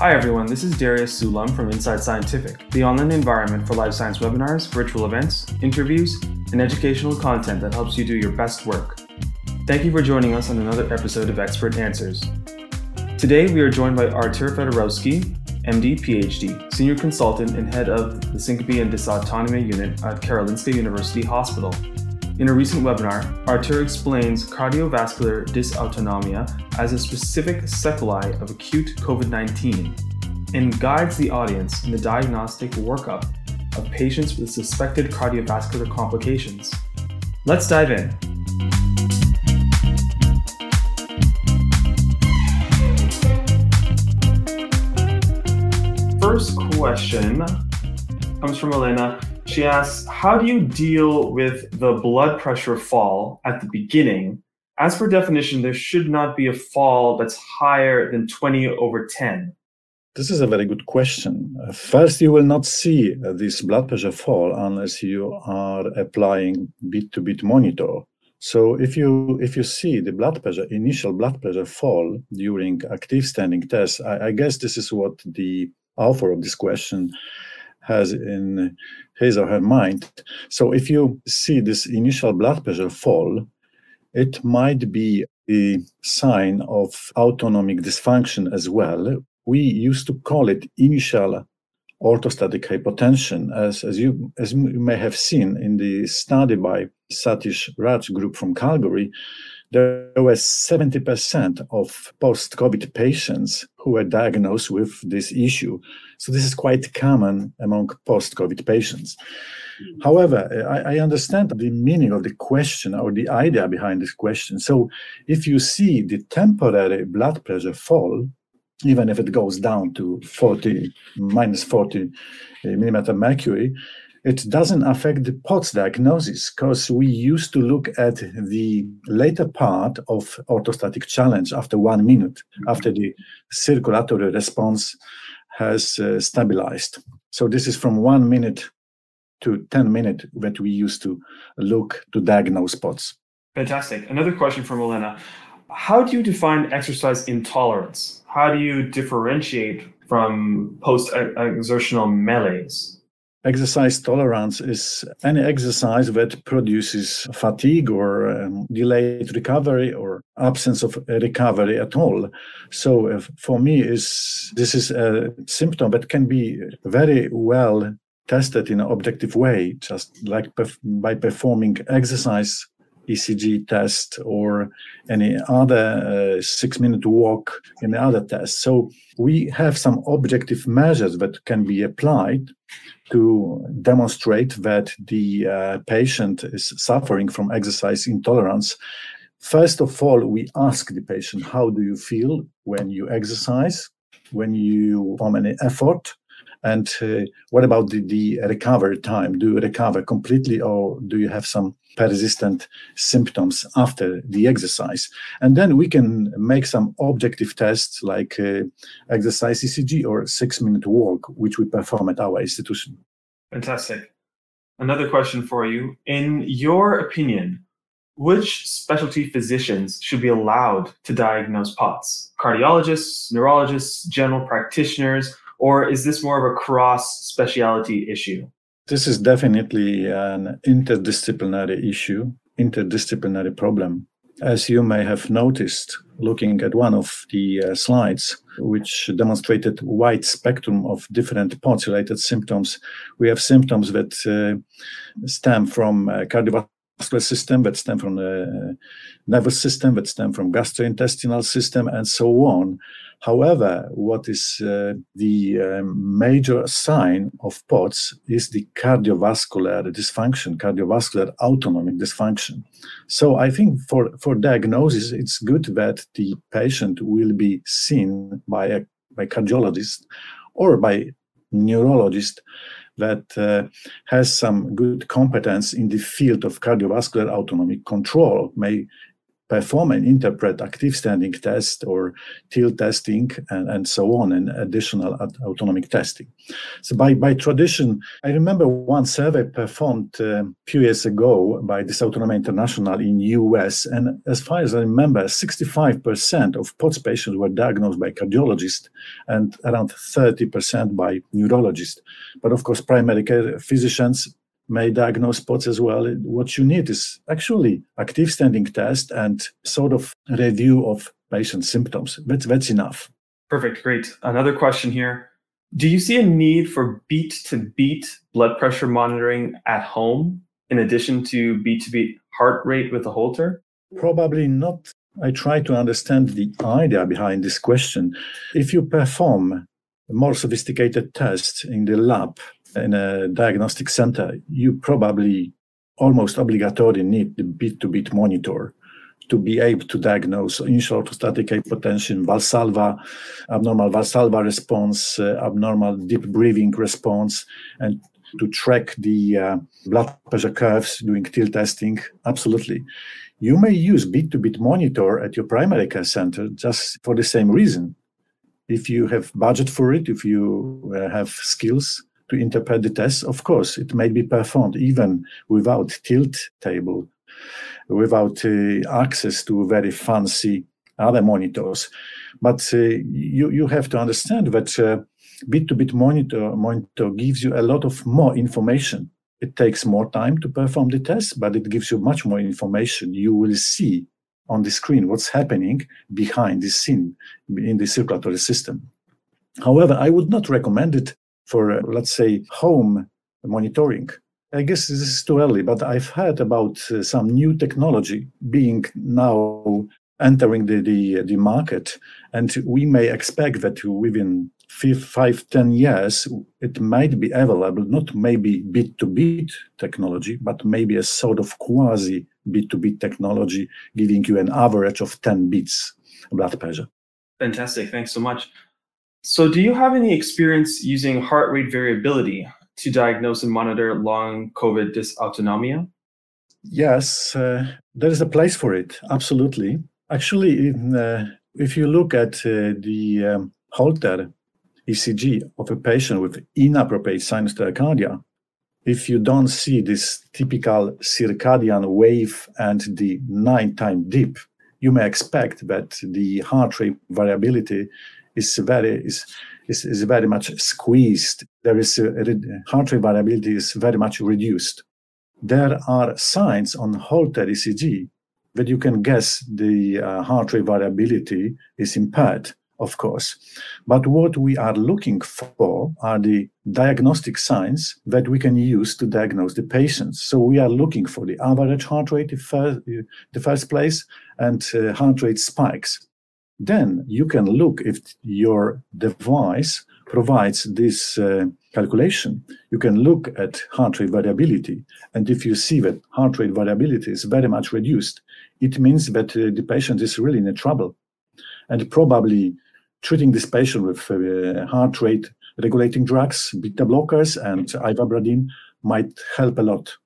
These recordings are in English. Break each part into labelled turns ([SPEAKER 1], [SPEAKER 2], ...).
[SPEAKER 1] Hi, everyone. This is Darius Sulam from Inside Scientific, the online environment for life science webinars, virtual events, interviews, and educational content that helps you do your best work. Thank you for joining us on another episode of Expert Answers. Today, we are joined by Artur Fedorowski, MD, PhD, Senior Consultant and Head of the Syncope and Dysautonomia Unit at Karolinska University Hospital. In a recent webinar, Artur explains cardiovascular dysautonomia as a specific sequelae of acute COVID 19 and guides the audience in the diagnostic workup of patients with suspected cardiovascular complications. Let's dive in. First question comes from Elena she asks, How do you deal with the blood pressure fall at the beginning? As per definition, there should not be a fall that's higher than 20 over 10.
[SPEAKER 2] This is a very good question. First, you will not see this blood pressure fall unless you are applying bit to bit monitor. So if you if you see the blood pressure initial blood pressure fall during active standing tests, I, I guess this is what the author of this question has in his or her mind. So if you see this initial blood pressure fall, it might be a sign of autonomic dysfunction as well. We used to call it initial orthostatic hypotension, as, as, you, as you may have seen in the study by Satish Raj group from Calgary there was 70% of post COVID patients who were diagnosed with this issue. So, this is quite common among post COVID patients. Mm-hmm. However, I, I, understand the meaning of the question or the idea behind this question. So, if you see the temporary blood pressure fall, even if it goes down to 40 minus 40 millimeter mercury, it doesn't affect the POTS diagnosis because we used to look at the later part of orthostatic challenge after one minute, after the circulatory response has uh, stabilized. So this is from one minute to 10 minutes that we used to look to diagnose POTS.
[SPEAKER 1] Fantastic. Another question from Elena. How do you define exercise intolerance? How do you differentiate from post exertional malaise?
[SPEAKER 2] Exercise tolerance is any exercise that produces fatigue or um, delayed recovery or absence of recovery at all. So uh, for me, is this is a symptom that can be very well tested in an objective way, just like perf- by performing exercise ECG test or any other uh, six minute walk the other test. So we have some objective measures that can be applied to demonstrate that the uh, patient is suffering from exercise intolerance. First of all, we ask the patient, How do you feel when you exercise, when you perform any effort? And uh, what about the, the recovery time? Do you recover completely or do you have some persistent symptoms after the exercise. And then we can make some objective tests like uh, exercise ECG or six minute walk, which we perform at our institution.
[SPEAKER 1] Fantastic. Another question for you. In your opinion, which specialty physicians should be allowed to diagnose POTS? Cardiologists, neurologists, general practitioners, or is this more of a cross speciality issue?
[SPEAKER 2] This is definitely an interdisciplinary issue, interdisciplinary problem. As you may have noticed, looking at one of the uh, slides, which demonstrated wide spectrum of different POTS-related symptoms, we have symptoms that uh, stem from uh, cardiovascular system, that stem from the nervous system, that stem from gastrointestinal system, and so on. However, what is uh, the um, major sign of POTS is the cardiovascular dysfunction, cardiovascular autonomic dysfunction. So I think for, for diagnosis, it's good that the patient will be seen by a by cardiologist or by neurologist that uh, has some good competence in the field of cardiovascular autonomic control, may perform and interpret active standing test or tilt testing and, and so on and additional autonomic testing. So by, by tradition i remember one survey performed a uh, few years ago by dysautonomia international in us and as far as i remember 65% of pots patients were diagnosed by cardiologists and around 30% by neurologists. But of course primary care physicians may diagnose POTS as well. What you need is actually active standing test and sort of review of patient symptoms. That's, that's enough.
[SPEAKER 1] Perfect. Great. Another question here. Do you see a need for beat to beat blood pressure monitoring at home in addition to beat to beat heart rate with a Holter?
[SPEAKER 2] Probably not. I try to understand the idea behind this question. If you perform a more sophisticated test in the lab in a diagnostic center, you probably almost obligatory need the bit-to-bit monitor to be able to diagnose initial orthostatic hypotension, valsalva, abnormal valsalva response, uh, abnormal deep breathing response, and to track the uh, blood pressure curves doing tilt testing. Absolutely. You may use bit-to-bit monitor at your primary care center just for the same reason. If you have budget for it, if you uh, have skills, to interpret the test. Of course, it may be performed even without tilt table, without uh, access to very fancy other monitors. But uh, you, you have to understand that uh, bit-to-bit monitor, monitor gives you a lot of more information. It takes more time to perform the test, but it gives you much more information. You will see on the screen what's happening behind the scene in the circulatory system. However, I would not recommend it for, uh, let's say, home monitoring. I guess this is too early, but I've heard about uh, some new technology being now entering the, the, the market. And we may expect that within five, five, 10 years, it might be available, not maybe bit to bit technology, but maybe a sort of quasi bit to bit technology, giving you an average of 10 bits blood pressure.
[SPEAKER 1] Fantastic. Thanks so much. So, do you have any experience using heart rate variability to diagnose and monitor long COVID dysautonomia?
[SPEAKER 2] Yes, uh, there is a place for it. Absolutely. Actually, in, uh, if you look at uh, the um, Holter ECG of a patient with inappropriate sinus tachycardia, if you don't see this typical circadian wave and the nighttime dip, you may expect that the heart rate variability is very is, is, is very much squeezed. There is a, heart rate variability is very much reduced. There are signs on Holter ECG that you can guess the uh, heart rate variability is impaired, of course. But what we are looking for are the diagnostic signs that we can use to diagnose the patients. So we are looking for the average heart rate in the first place and uh, heart rate spikes. Then you can look if your device provides this uh, calculation. You can look at heart rate variability. And if you see that heart rate variability is very much reduced, it means that uh, the patient is really in trouble. And probably treating this patient with uh, heart rate regulating drugs, beta blockers, and ivabradine might help a lot.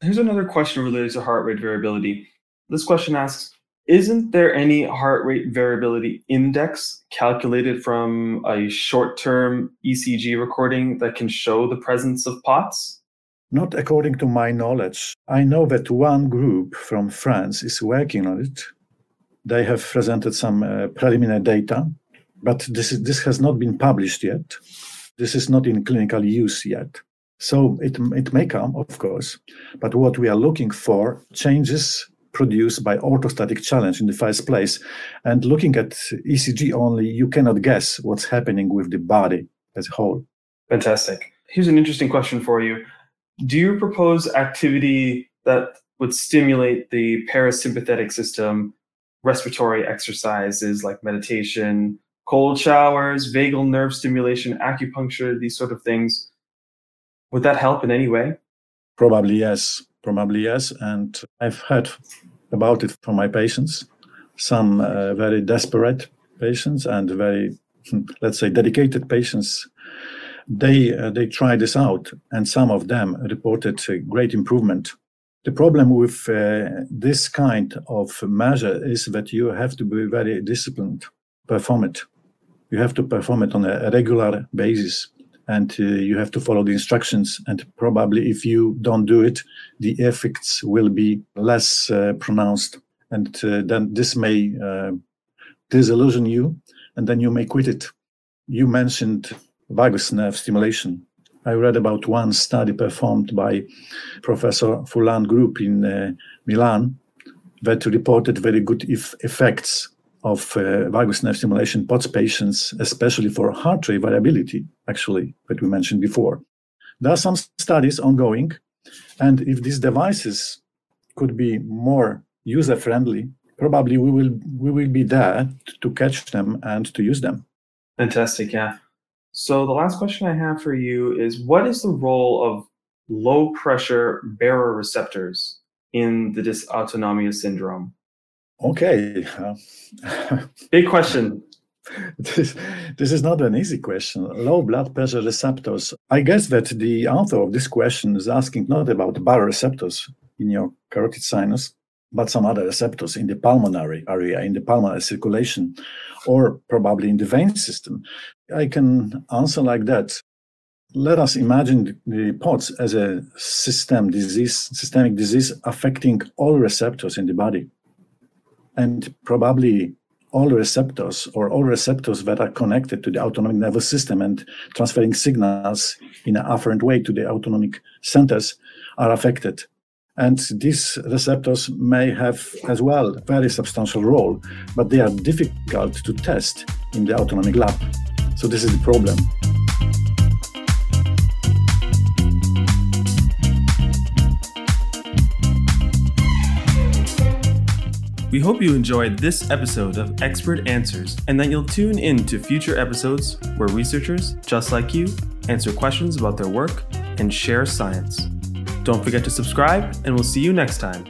[SPEAKER 1] Here's another question related to heart rate variability. This question asks isn't there any heart rate variability index calculated from a short term ECG recording that can show the presence of POTS?
[SPEAKER 2] Not according to my knowledge. I know that one group from France is working on it. They have presented some uh, preliminary data, but this, is, this has not been published yet. This is not in clinical use yet. So it, it may come, of course, but what we are looking for changes produced by orthostatic challenge in the first place. And looking at ECG only, you cannot guess what's happening with the body as a whole.
[SPEAKER 1] Fantastic. Here's an interesting question for you. Do you propose activity that would stimulate the parasympathetic system, respiratory exercises like meditation, cold showers, vagal nerve stimulation, acupuncture, these sort of things? Would that help in any way?
[SPEAKER 2] Probably yes. Probably yes. And I've heard about it from my patients, some uh, very desperate patients and very, let's say, dedicated patients. They uh, they tried this out, and some of them reported a great improvement. The problem with uh, this kind of measure is that you have to be very disciplined, perform it. You have to perform it on a regular basis and uh, you have to follow the instructions. And probably if you don't do it, the effects will be less uh, pronounced. And uh, then this may uh, disillusion you, and then you may quit it. You mentioned vagus nerve stimulation. I read about one study performed by Professor Furlan group in uh, Milan that reported very good if effects of uh, vagus nerve stimulation POTS patients, especially for heart rate variability, actually, that we mentioned before. There are some studies ongoing, and if these devices could be more user friendly, probably we will we will be there to catch them and to use them.
[SPEAKER 1] Fantastic, yeah. So the last question I have for you is what is the role of low pressure baroreceptors in the dysautonomia syndrome?
[SPEAKER 2] Okay.
[SPEAKER 1] Big question.
[SPEAKER 2] This, this is not an easy question. Low blood pressure receptors. I guess that the author of this question is asking not about baroreceptors in your carotid sinus, but some other receptors in the pulmonary area, in the pulmonary circulation, or probably in the vein system. I can answer like that. Let us imagine the POTS as a system disease, systemic disease affecting all receptors in the body and probably all receptors or all receptors that are connected to the autonomic nervous system and transferring signals in an afferent way to the autonomic centers are affected. And these receptors may have as well a very substantial role, but they are difficult to test in the autonomic lab. So this is the problem.
[SPEAKER 1] We hope you enjoyed this episode of Expert Answers and that you'll tune in to future episodes where researchers, just like you, answer questions about their work and share science. Don't forget to subscribe, and we'll see you next time.